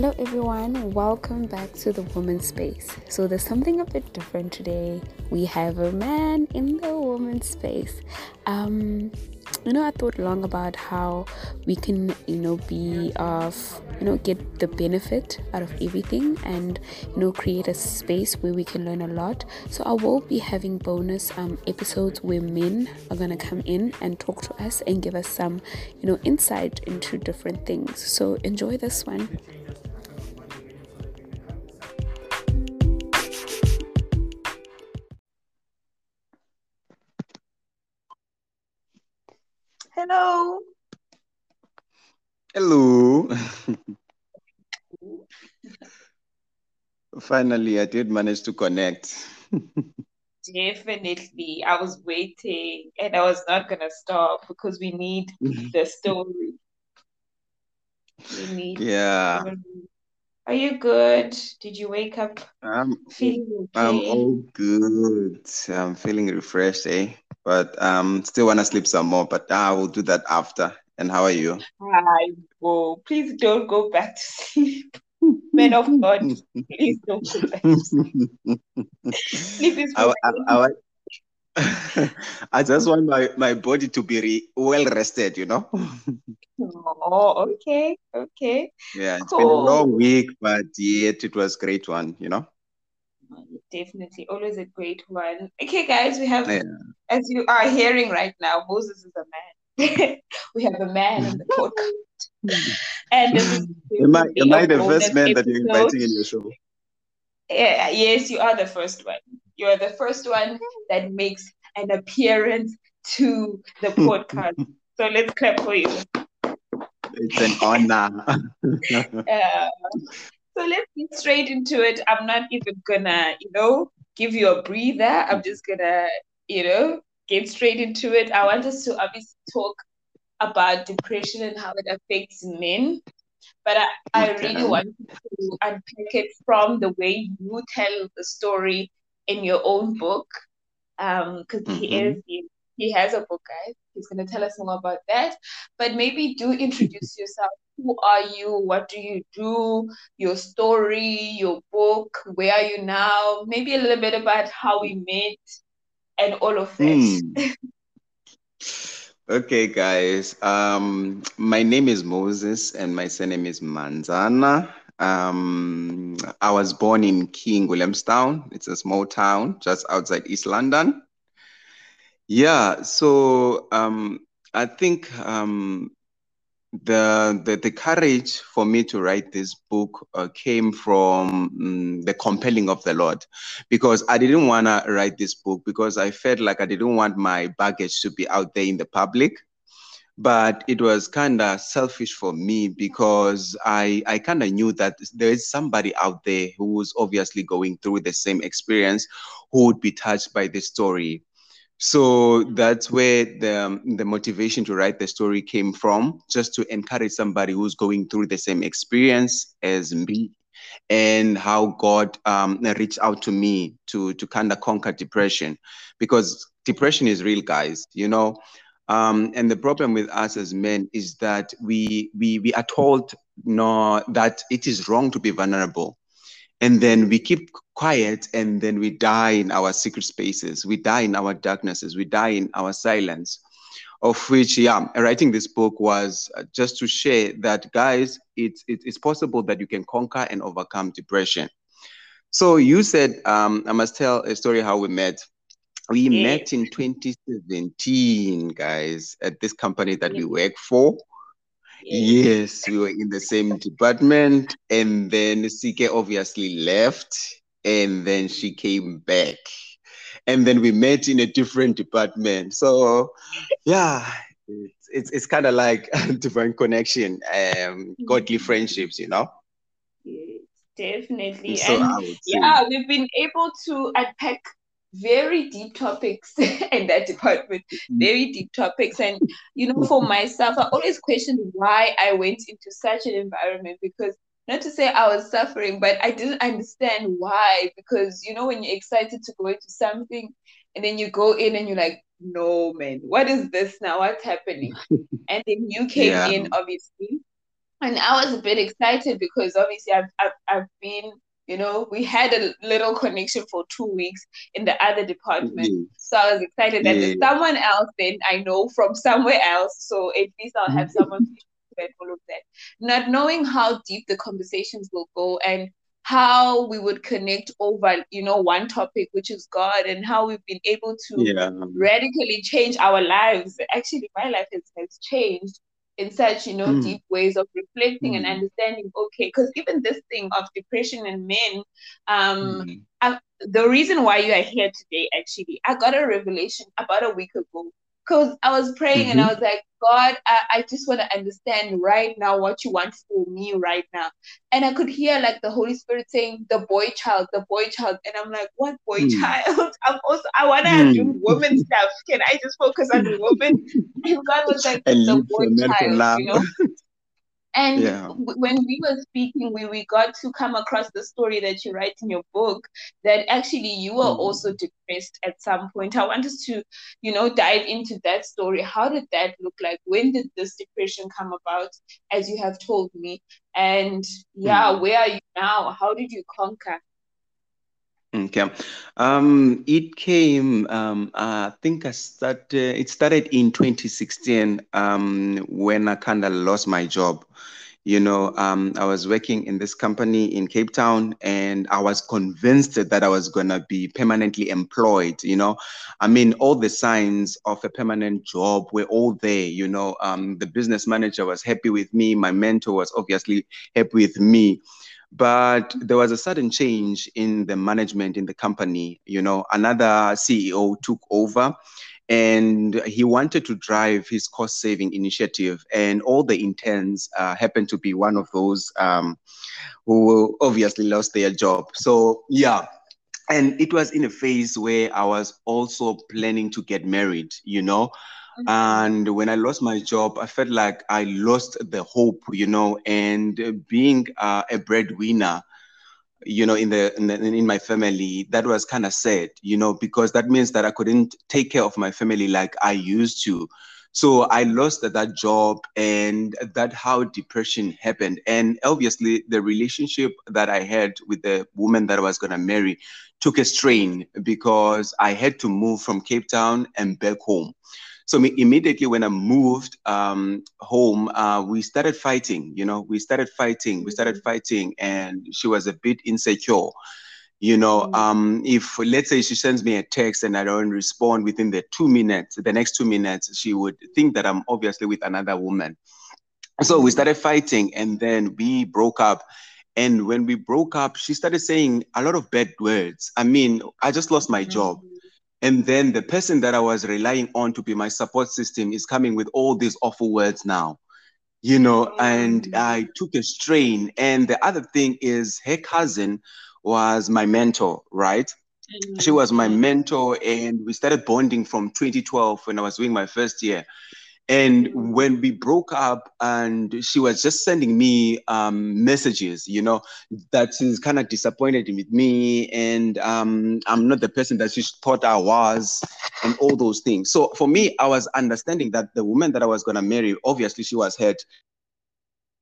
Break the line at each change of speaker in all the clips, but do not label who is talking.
Hello, everyone. Welcome back to the woman's space. So, there's something a bit different today. We have a man in the woman's space. Um, you know, I thought long about how we can, you know, be of, you know, get the benefit out of everything and, you know, create a space where we can learn a lot. So I will be having bonus um, episodes where men are going to come in and talk to us and give us some, you know, insight into different things. So enjoy this one.
Hello.
Hello. Finally, I did manage to connect.
Definitely. I was waiting and I was not going to stop because we need the story. We need
Yeah,
Are you good? Did you wake up
I'm
feeling
I'm all good. I'm feeling refreshed, eh? But um, still wanna sleep some more, but I will do that after. And how are you?
I will. Please don't go back to sleep. Men of God, please don't go back to sleep. Sleep is
I, I, I, I just want my, my body to be re well rested, you know?
Oh, okay, okay,
Yeah, it's been a long week, but yet it was great one, you know?
Definitely, always a great one. Okay, guys, we have,
Yeah.
as you are hearing right now, Moses is a man. we have a man on the podcast, and this
Am I am I the first man that you're inviting in your show?
Yeah, yes, you are the first one. You are the first one that makes an appearance to the podcast. So let's clap for you.
It's an honor.
Uh, so let's get straight into it. I'm not even gonna, you know, give you a breather. I'm just gonna, you know, get straight into it. I want us to obviously talk about depression and how it affects men. But I, I really want to unpack it from the way you tell the story in your own book. Um, because he
Mhm.
is he, he has a book, guys. He's gonna tell us more about that. But maybe do introduce yourself. Who are you? What do you do? Your story, your book, where are you now? Maybe a little bit about how we met and all of that.
Hmm. Okay, guys. Um, my name is Moses and my surname is Manzana. Um, I was born in King Williamstown. It's a small town just outside East London. Yeah, so um, I think um, the, the the courage for me to write this book uh, came from mm, the compelling of the Lord, because I didn't want to write this book because I felt like I didn't want my baggage to be out there in the public. But it was kind of selfish for me because I I kind of knew that there is somebody out there who was obviously going through the same experience, who would be touched by the story. So that's where the um, the motivation to write the story came from, just to encourage somebody who's going through the same experience as me, and how God um, reached out to me to to kind of conquer depression, because depression is real, guys. You know, um, and the problem with us as men is that we we we are told no that it is wrong to be vulnerable and then we keep quiet and then we die in our secret spaces. We die in our darknesses. We die in our silence of which yeah writing this book was uh, just to share that guys it's it's it's possible that you can conquer and overcome depression. So you said um, i must tell a story how we met. We
Yes.
met in 2017 guys at this company that we work for.
Yes.
Yes, we were in the same department, and then Sike obviously left, and then she came back, and then we met in a different department. So, yeah, it's it's, it's kind of like divine connection, um, godly friendships, you know.
Yes, definitely.
So
And
I would say,
yeah, we've been able to unpack very deep topics in that department, very deep topics. And, you know, for myself, I always questioned why I went into such an environment because not to say I was suffering, but I didn't understand why. Because, you know, when you're excited to go into something and then you go in and you're like, no, man, what is this now? What's happening? And then you came
yeah,
in, obviously and I was a bit excited because obviously I've, I've, I've been you know we had a little connection for two weeks in the other department mm-hmm. so i was excited that yeah. there's someone else then i know from somewhere else so at least i'll have someone to all of that not knowing how deep the conversations will go and how we would connect over you know one topic which is god and how we've been able to yeah. radically change our lives actually my life has, has changed in such you know mm. deep ways of reflecting mm. and understanding okay because even this thing of depression and men um mm. I, the reason why you are here today actually i got a revelation about a week ago because I was praying mm-hmm. and I mm-hmm. was like, God, I, I just want to understand right now what you want for me right now. And I could hear like the Holy Spirit saying, the boy child, the boy child. And I'm like, what boy mm. child? I'm also, I want to mm. do woman stuff. Can I just focus on the woman? And God was like, the boy child, you know? And yeah. when we were speaking, we, we got to come across the story that you write in your book that actually you were mm. also depressed at some point. I want us to, you know, dive into that story. How did that look like? When did this depression come about, as you have told me? And yeah, mm. where are you now? How did you conquer?
Okay. Um, it came, um, I think I started, it started in 2016 um, when I kind of lost my job. You know, um, I was working in this company in Cape Town and I was convinced that I was going to be permanently employed. You know, I mean, all the signs of a permanent job were all there. You know, um, the business manager was happy with me, my mentor was obviously happy with me but there was a sudden change in the management in the company you know. Another ceo took over and he wanted to drive his cost saving initiative and all the interns uh, happened to be one of those um, who obviously lost their job. So yeah. And it was in a phase where i was also planning to get married you know And when I lost my job, I felt like I lost the hope, you know, and being uh, a breadwinner, you know, in the, in, the, in my family, that was kind of sad, you know, because that means that I couldn't take care of my family like I used to. So I lost that job, and that how depression happened. And obviously, the relationship that I had with the woman that I was gonna marry took a strain because I had to move from Cape Town and back home. So immediately when I moved um, home, uh, we started fighting. You know, we started fighting. We started mm-hmm. fighting, and she was a bit insecure. You know, mm-hmm. um, if let's say she sends me a text and I don't respond within the two minutes, the next two minutes, she would think that I'm obviously with another woman. So we started fighting, and then we broke up. And when we broke up, she started saying a lot of bad words. I mean, I just lost my job. And then the person that I was relying on to be my support system is coming with all these awful words now, you know, and mm. I took a strain. And the other thing is her cousin was my mentor, right? She was my mm. mentor, and we started bonding from 2012 when I was doing my first year. And when we broke up, and she was just sending me um, messages, you know, that she's kind of disappointed with me, and um, I'm not the person that she thought I was, and all those things. So for me, I was understanding that the woman that I was gonna marry, obviously, she was hurt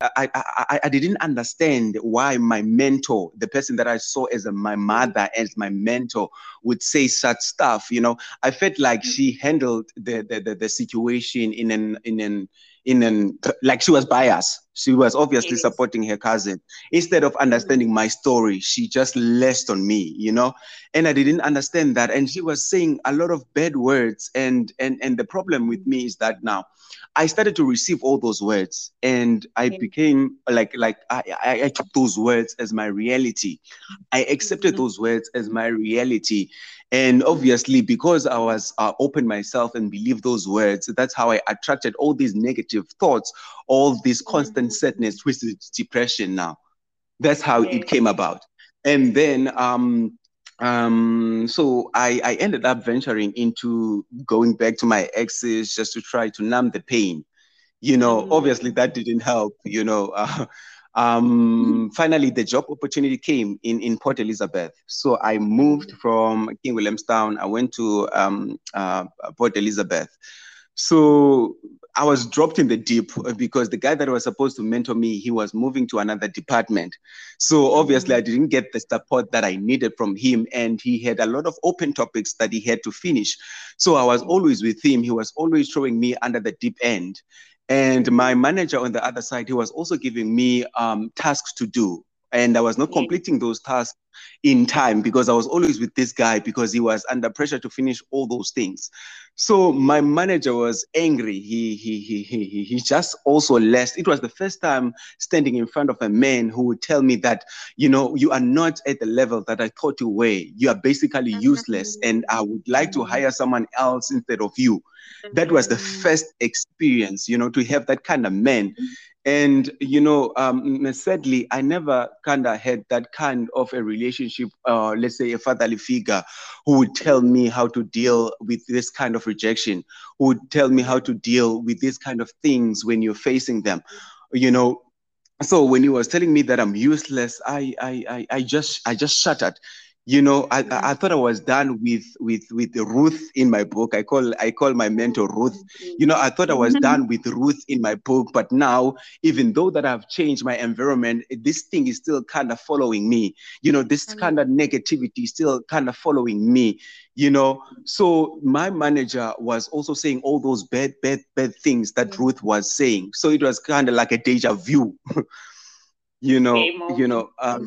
I, I, I didn't understand why my mentor, the person that I saw as a, my mother, as my mentor, would say such stuff. You know, I felt like she handled the, the, the, the situation in an in an in an like she was biased. She was obviously yes. supporting her cousin. Instead of understanding my story, she just left on me, you know. And I didn't understand that. And she was saying a lot of bad words. And and and the problem with me is that now I started to receive all those words, and I became like like I, I, I took those words as my reality. I accepted mm-hmm. those words as my reality, and obviously because I was uh, open myself and believe those words, that's how I attracted all these negative thoughts, all these constant sadness, which is depression. Now, that's how it came about, and then um um so i i ended up venturing into going back to my exes just to try to numb the pain. You know mm-hmm. obviously that didn't help you know. Uh, um finally the job opportunity came in in port elizabeth. So i moved from king williamstown i went to um uh, port elizabeth so I was dropped in the deep because the guy that was supposed to mentor me, he was moving to another department. So obviously, I didn't get the support that I needed from him, and he had a lot of open topics that he had to finish. So I was always with him. He was always throwing me under the deep end. And my manager on the other side, he was also giving me um, tasks to do. And I was not completing those tasks in time because I was always with this guy because he was under pressure to finish all those things. So my manager was angry. He he he he he just also left. It was the first time standing in front of a man who would tell me that, you know, you are not at the level that I thought you were. You are basically useless, and I would like to hire someone else instead of you. That was the
Mm-hmm.
first experience, you know, to have that kind of man. And you know, um, sadly, I never kind of had that kind of a relationship, uh, let's say a fatherly figure, who would tell me how to deal with this kind of rejection, who would tell me how to deal with these kind of things when you're facing them. You know, so when he was telling me that I'm useless, I I I, I just I just shuddered. You know, I, I mm. I thought I was done with with with Ruth in my book. I call I call my mentor mm. Ruth. You know, I thought I was mm-hmm. done with Ruth in my book, but now, even though that I've changed my environment, this thing is still kind of following me. You know, this mm. kind of negativity is still kind of following me. You know, so my manager was also saying all those bad, bad, bad things that Ruth was saying. So it was kind of like a deja vu. you know you know um,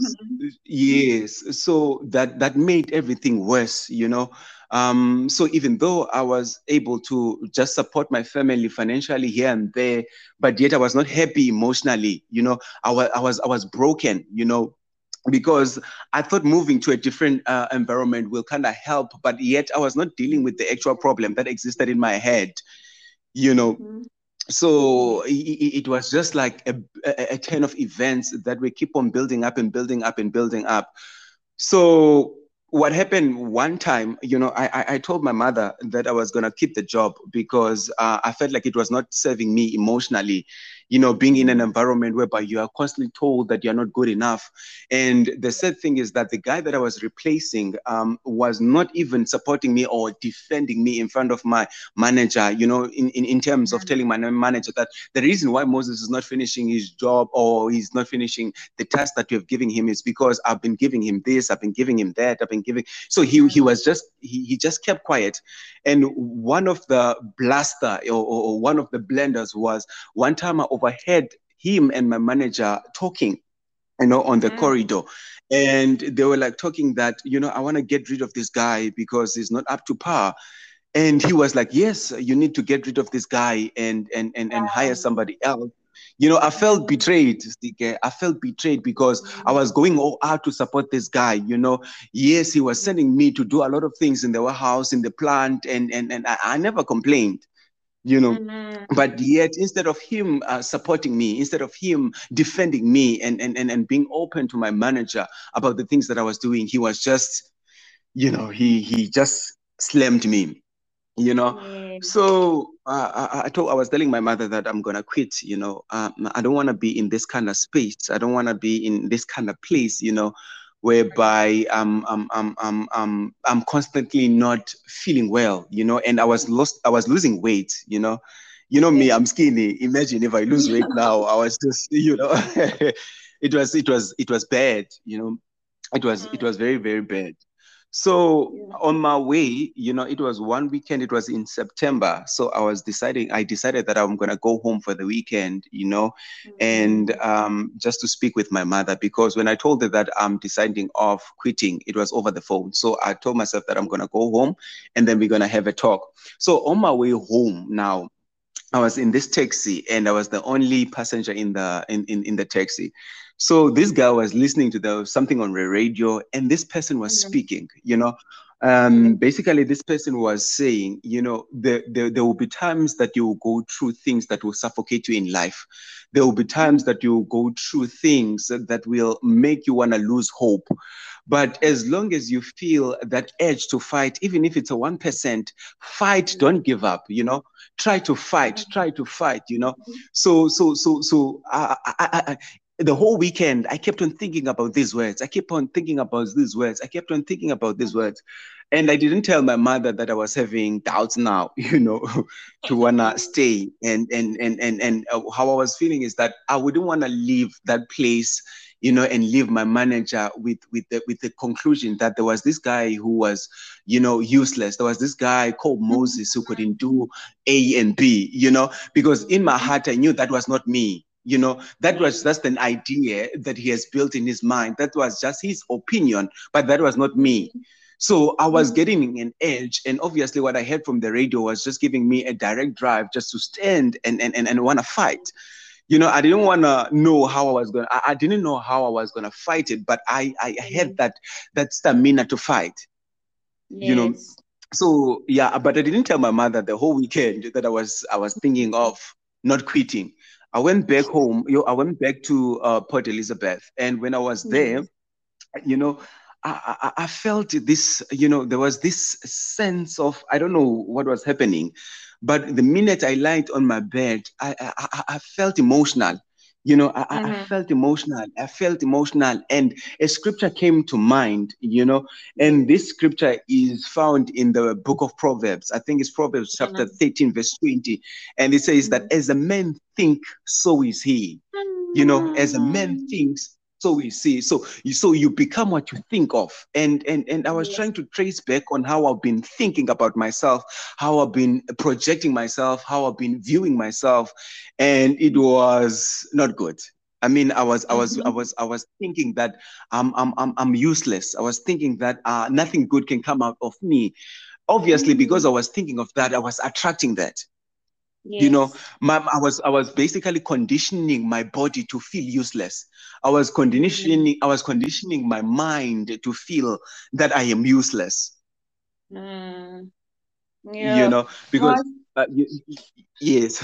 yes. So that that made everything worse you know. Um so even though i was able to just support my family financially here and there but yet i was not happy emotionally you know. I was i was i was broken you know because I thought moving to a different uh, environment will kind of help, but yet I was not dealing with the actual problem that existed in my head, you know so it, was just like a, a, a of events that we keep on building up and building up and building up. So what happened one time you know i i, I told my mother that i was going to keep the job because uh, i felt like it was not serving me emotionally you know being in an environment whereby you are constantly told that you're not good enough. And the sad thing is that the guy that i was replacing um, was not even supporting me or defending me in front of my manager you know in, in, in terms of telling my manager that the reason why moses is not finishing his job or he's not finishing the task that you have given him is because i've been giving him this i've been giving him that i've been giving so he, he was just he, he just kept quiet. And one of the blaster or, or one of the blenders was one time i overheard him and my manager talking you know on the
Mm.
corridor. And they were like talking that you know i want to get rid of this guy because he's not up to par. And he was like yes you need to get rid of this guy and and and, and hire somebody else. You know i felt betrayed i felt betrayed because i was going all out to support this guy you know. Yes he was sending me to do a lot of things in the warehouse in the plant and and, and I, I never complained you know.
Mhm.
but yet instead of him uh, supporting me instead of him defending me and, and and and being open to my manager about the things that i was doing he was just you know he he just slammed me you know.
Yeah.
so uh, I, I told i was telling my mother that i'm gonna quit you know. Um, i don't want to be in this kind of space. I don't want to be in this kind of place you know whereby I'm, I'm, I'm, I'm, I'm, I'm constantly not feeling well, you know, and I was lost, I was losing weight, you know. You know me, I'm skinny. Imagine if I lose weight now, I was just, you know, it was, it was, it was bad, you know. It was, it mm. was very, very bad. So
Yeah.
on my way, you know, it was one weekend, it was in September. So I was deciding, I decided that I'm gonna go home for the weekend, you know, and um, just to speak with my mother because when I told her that I'm deciding of quitting, it was over the phone. So I told myself that I'm gonna go home and then we're gonna have a talk. So on my way home now, I was in this taxi and I was the only passenger in the in, in, in the taxi. So this guy was listening to the something on the radio and this person was
Mhm.
speaking, you know. Um, mm-hmm. basically this person was saying, you know, there, there, there will be times that you will go through things that will suffocate you in life. There will be mm-hmm. times that you will go through things that will make you want to lose hope. But as long as you feel that urge to fight, even if it's a 1%, fight, mm-hmm. don't give up, you know try to fight try to fight you know so so so so I, I, I, the whole weekend i kept on thinking about these words. I kept on thinking about these words. I kept on thinking about these words. And i didn't tell my mother that i was having doubts now you know to wanna stay. And and and and, and uh, how i was feeling is that i wouldn't want to leave that place you know and leave my manager with with the with the conclusion that there was this guy who was you know useless. There was this guy called moses who couldn't do a and b you know because in my heart i knew that was not me you know that was mm. just an idea that he has built in his mind. That was just his opinion but that was not me. So i was mm. getting an edge and obviously what i heard from the radio was just giving me a direct drive just to stand and and, and, and want to fight. You know i didn't want to know how i was going I, I didn't know how i was going to fight it but i i had mm. that that stamina to fight. Yes. you know so yeah but i didn't tell my mother the whole weekend that i was i was thinking of not quitting I went back home. You know, I went back to uh, Port Elizabeth, and when I was there, you know, I, I, I, felt this. You know, there was this sense of I don't know what was happening, but the minute I lied on my bed, I I, I felt emotional. You know, I, mm-hmm. I, felt emotional. I felt emotional, and a scripture came to mind. You know, and this scripture is found in the book of Proverbs. I think it's Proverbs chapter mm-hmm. 13, verse 20, and it says mm-hmm. that as a man think, so is he. You know, as a man mm. thinks, so we see. So you so you become what you think of. And and and I was yes. trying to trace back on how I've been thinking about myself, how I've been projecting myself, how I've been viewing myself, and it was not good. I mean, I was, I was, mm-hmm. I was, I was thinking that I'm, I'm, I'm, I'm useless. I was thinking that uh, nothing good can come out of me. Obviously, mm-hmm. because I was thinking of that, I was attracting that. Yes. You know, my, I was I was basically conditioning my body to feel useless. I was conditioning mm. I was conditioning my mind to feel that I am useless. Mm. Yeah. You know, because uh, you, yes.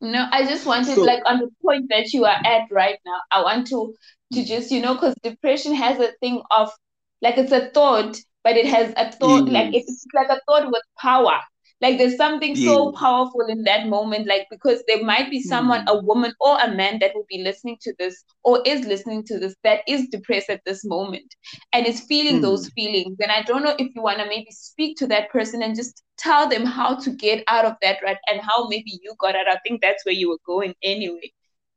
No, I just wanted so, like on the point that you are at right now. I want to to just you know because depression has a thing of like it's a thought, but it has a thought like it's like a thought with power like there's something yeah. so powerful in that moment like because there might be someone mm. a woman or a man that will be listening to this or is listening to this that is depressed at this moment and is feeling mm. those feelings and i don't know if you want to maybe speak to that person and just tell them how to get out of that rut and how maybe you got out i think that's where you were going anyway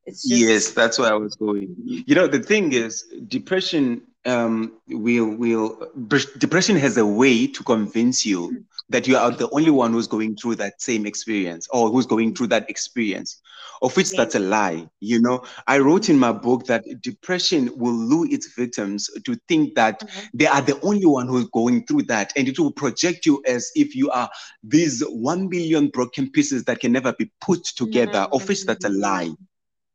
just... yes that's where i was going you know the thing is depression um, will will depression has a way to convince you mm that you are the only one who's going through that same experience or who's going through that experience of which that's a lie you know i wrote in my book that depression will lure its victims to think that mm-hmm. they are the only one who's going through that and it will project you as if you are these 1 billion broken pieces that can never be put together mm-hmm. of which that's a lie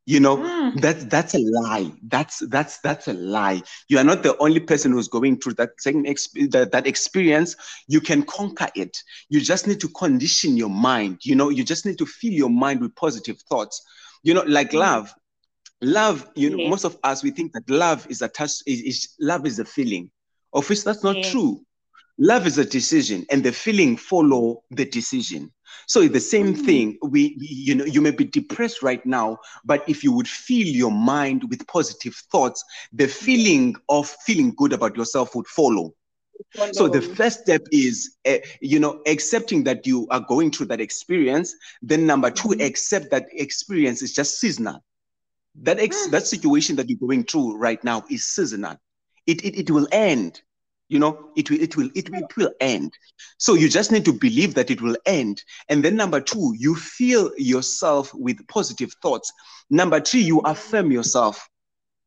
you know mm. that that's a lie. That's that's that's a lie. You are not the only person who's going through that same exp- that, that experience. You can conquer it. You just need to condition your mind you know? You just need to fill your mind with positive thoughts. You know like mm. love. Love you know yeah. most of us we think that love is attached is, is love is a feeling. Of which that's not yeah. true love is a decision and the feeling follow the decision so the same mm-hmm. thing. We, you know, you may be depressed right now, but if you would fill your mind with positive thoughts, the feeling of feeling good about yourself would follow. So the first step is, uh, you know, accepting that you are going through that experience. Then number 2 mm-hmm. accept that experience is just seasonal. That ex- mm. that situation that you're going through right now is seasonal. It, it, it will end you know it will it will it will, it will end. So you just need to believe that it will end. And then number two you fill yourself with positive thoughts. Number three you affirm yourself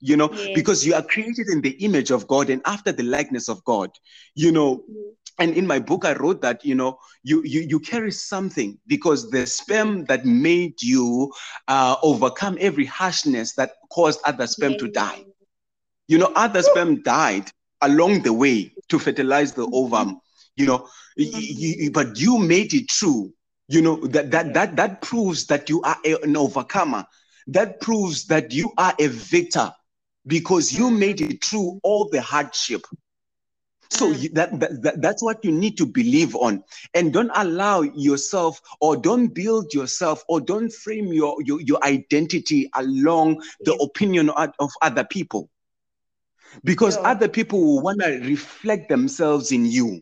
you know yes. because you are created in the image of god and after the likeness of god you know. And in my book i wrote that you know you you, you carry something because the sperm that made you uh, overcome every harshness that caused other sperm yes. to die. You know other sperm died along the way to fertilize the mm-hmm. ovum you know mm-hmm. but you made it true you know that that that that proves that you are an overcomer. That proves that you are a victor because you mm-hmm. made it through all the hardship. So you, that, that, that that's what you need to believe on, and don't allow yourself, or don't build yourself, or don't frame your your, your identity along the opinion of other people, because
Sure.
other people will want to reflect themselves in you,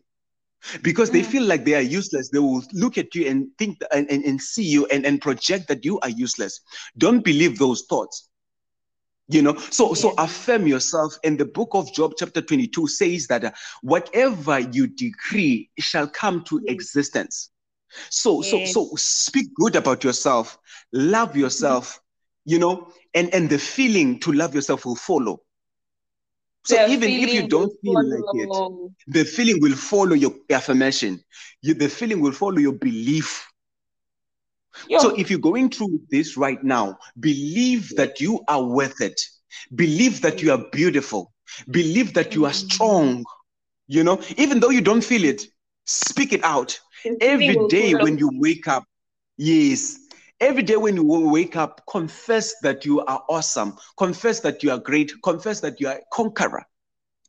because they
Mm.
feel like they are useless. They will look at you and think and, and, and see you and, and project that you are useless. Don't believe those thoughts you know so so affirm yourself and the book of job chapter 22 says that uh, whatever you decree shall come to
Yes.
existence so so so speak good about yourself love yourself you know and and the feeling to love yourself will follow so
The
even if you don't feel like it the feeling will follow your affirmation you, the feeling will follow your belief
Yo,
so if you're going through this right now, believe that you are worth it. Believe that you are beautiful. Believe that you are
Mm.
strong. You know, even though you don't feel it, speak it out. Every day when you wake up, yes. Every day when you wake up, confess that you are awesome. Confess that you are great. Confess that you are a conqueror.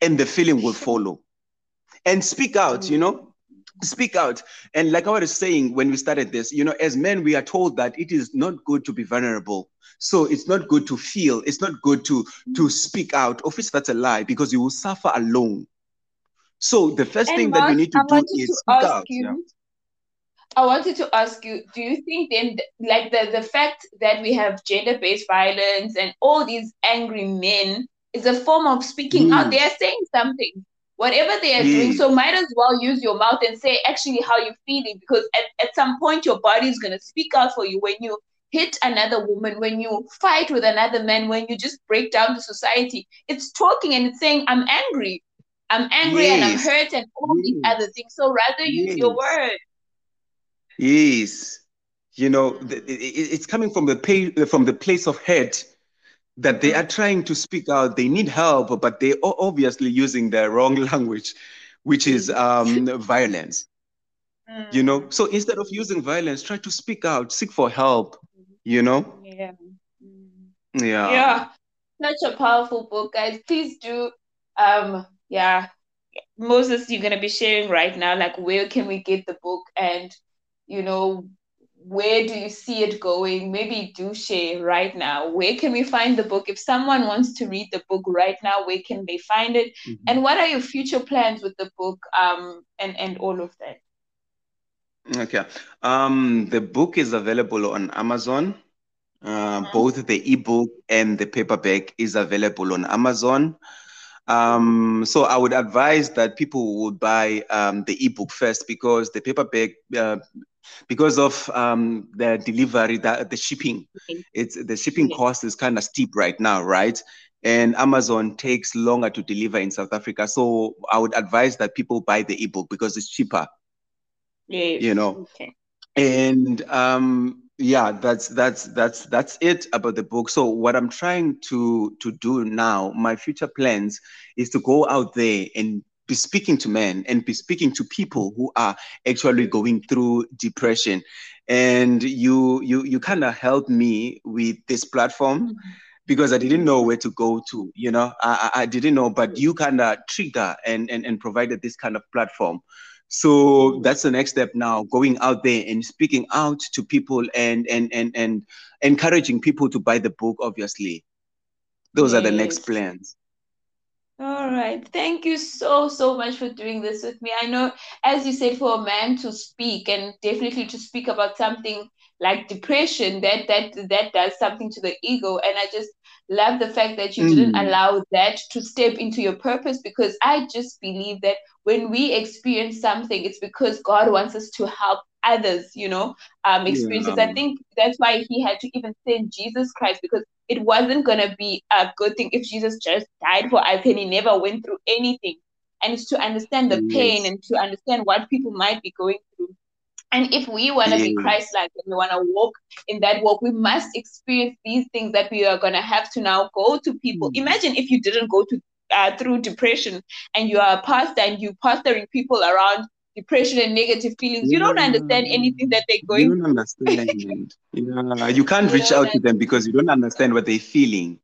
And the feeling will follow. And speak out, you know, mm-hmm. speak out and like i was saying when we started this you know as men we are told that it is not good to be vulnerable so it's not good to feel it's not good to to mm-hmm. speak out of which that's a lie because you will suffer alone so the first
And
thing that we need to
I
do is
to
speak out
you.
yeah.
I wanted to ask you, do you think then, like the, the fact that we have gender based violence and all these angry men is a form of speaking mm. out? They are saying something, whatever they are doing.
Mm.
So might as well use your mouth and say actually how you're feeling because at, at some point your body is going to speak out for you when you hit another woman, when you fight with another man, when you just break down the society. It's talking and it's saying, I'm angry. I'm angry and I'm hurt and all these
mm.
other things. So rather use your
Yes.
Word.
yes you know the, it, it- it's coming from the pay, from the place of hurt that they are trying to speak out they need help but they are obviously using the wrong language which is um, violence you know
Mm.
so instead of using violence try to speak out seek for help you know
Yeah. Mm.
yeah
Yeah. Such a powerful book, guys. Please do um yeah. Moses, you're gonna be sharing right now, like where can we get the book and you know where do you see it going? Maybe do share right now. Where can we find the book? If someone wants to read the book right now, where can they find it?
Mhm.
And what are your future plans with the book? Um and and all of that.
okay um the book is available on amazon uh,
Mhm.
both the ebook and the paperback is available on amazon um so i would advise that people would buy um the ebook first because the paperback uh, because of um the delivery the, the shipping
Okay.
it's the shipping
Yes.
cost is kind of steep right now right and amazon takes longer to deliver in south africa so i would advise that people buy the ebook because it's cheaper
Yes.
you know
Okay.
and um yeah that's that's that's that's it about the book so what i'm trying to to do now my future plans is to go out there and be speaking to men and be speaking to people who are actually going through depression and you you you kind of helped me with this platform mm-hmm. because I didn't know where to go to, you know, I, I I didn't know, but you kind of trigger and, and, and provided this kind of platform. So that's the next step now, going out there and speaking out to people and, and, and, and encouraging people to buy the book, obviously. Those are the next plans.
All right. Thank you so, so much for doing this with me. I know, as you said, for a man to speak and definitely to speak about something like depression, that that that does something to the ego. And I just love the fact that you didn't
Mm.
allow that to step into your purpose because I just believe that when we experience something, it's because God wants us to help others, you know, um, experience it. I think that's why he had to even send Jesus Christ because it wasn't going to be a good thing if Jesus just died for us and he never went through anything. And it's to understand the pain and to understand what people might be going through. And if we want to be Christ like and we want to walk in that walk, we must experience these things that we are going to have to now go to people.
Mm.
Imagine if you didn't go to uh, through depression and you are a pastor and you pastoring people around depression and negative feelings. You don't understand anything that they're going
You don't understand. yeah. You can't
You
reach out to them because you don't understand what they're feeling.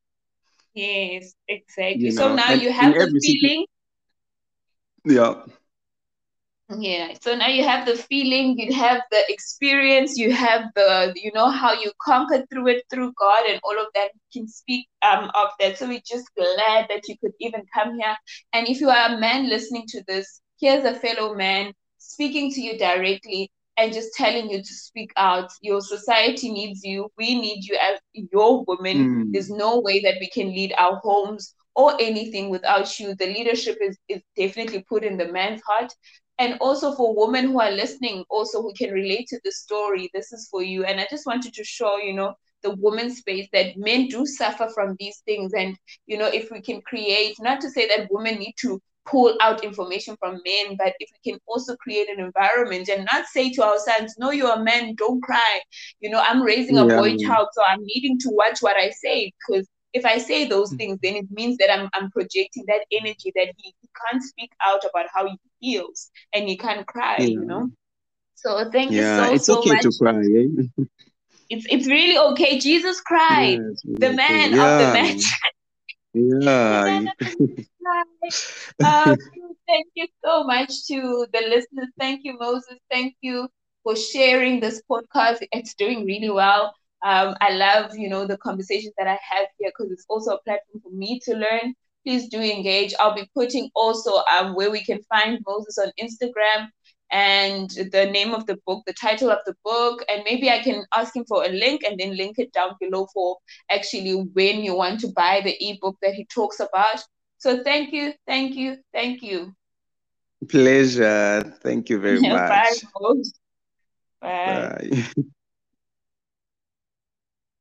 Yes, exactly.
You
so
know,
now
and
you have the feeling.
Yeah.
Yeah. So now you have the feeling, you have the experience, you have the, you know, how you conquered through it through God and all of that. Can speak um of that. So we're just glad that you could even come here. And if you are a man listening to this, here's a fellow man speaking to you directly and just telling you to speak out. Your society needs you. We need you as your woman. Mm. There's no way that we can lead our homes or anything without you. The leadership is, is definitely put in the man's heart. And also for women who are listening, also who can relate to the story, this is for you. And I just wanted to show, you know, the woman space that men do suffer from these things. And, you know, if we can create, not to say that women need to pull out information from men, but if we can also create an environment and not say to our sons, no, you're a man, don't cry. You know, I'm raising a yeah. boy child, so I'm needing to watch what I say because if I say those mm. things, then it means that I'm, I'm projecting that energy that he, he can't speak out about how he feels and he can't cry, yeah. you know? So thank
yeah,
you so,
it's
so
okay
much.
to cry. Eh?
it's, it's really okay. Jesus cried, the man of the match.
Yeah.
um, thank you so much to the listeners. Thank you, Moses. Thank you for sharing this podcast. It's doing really well. Um, I love, you know, the conversations that I have here because it's also a platform for me to learn. Please do engage. I'll be putting also um, where we can find Moses on Instagram and the name of the book, the title of the book, and maybe I can ask him for a link and then link it down below for actually when you want to buy the ebook that he talks about. So thank you, thank you, thank you.
Pleasure. Thank you very much.
Bye. Bye. Bye.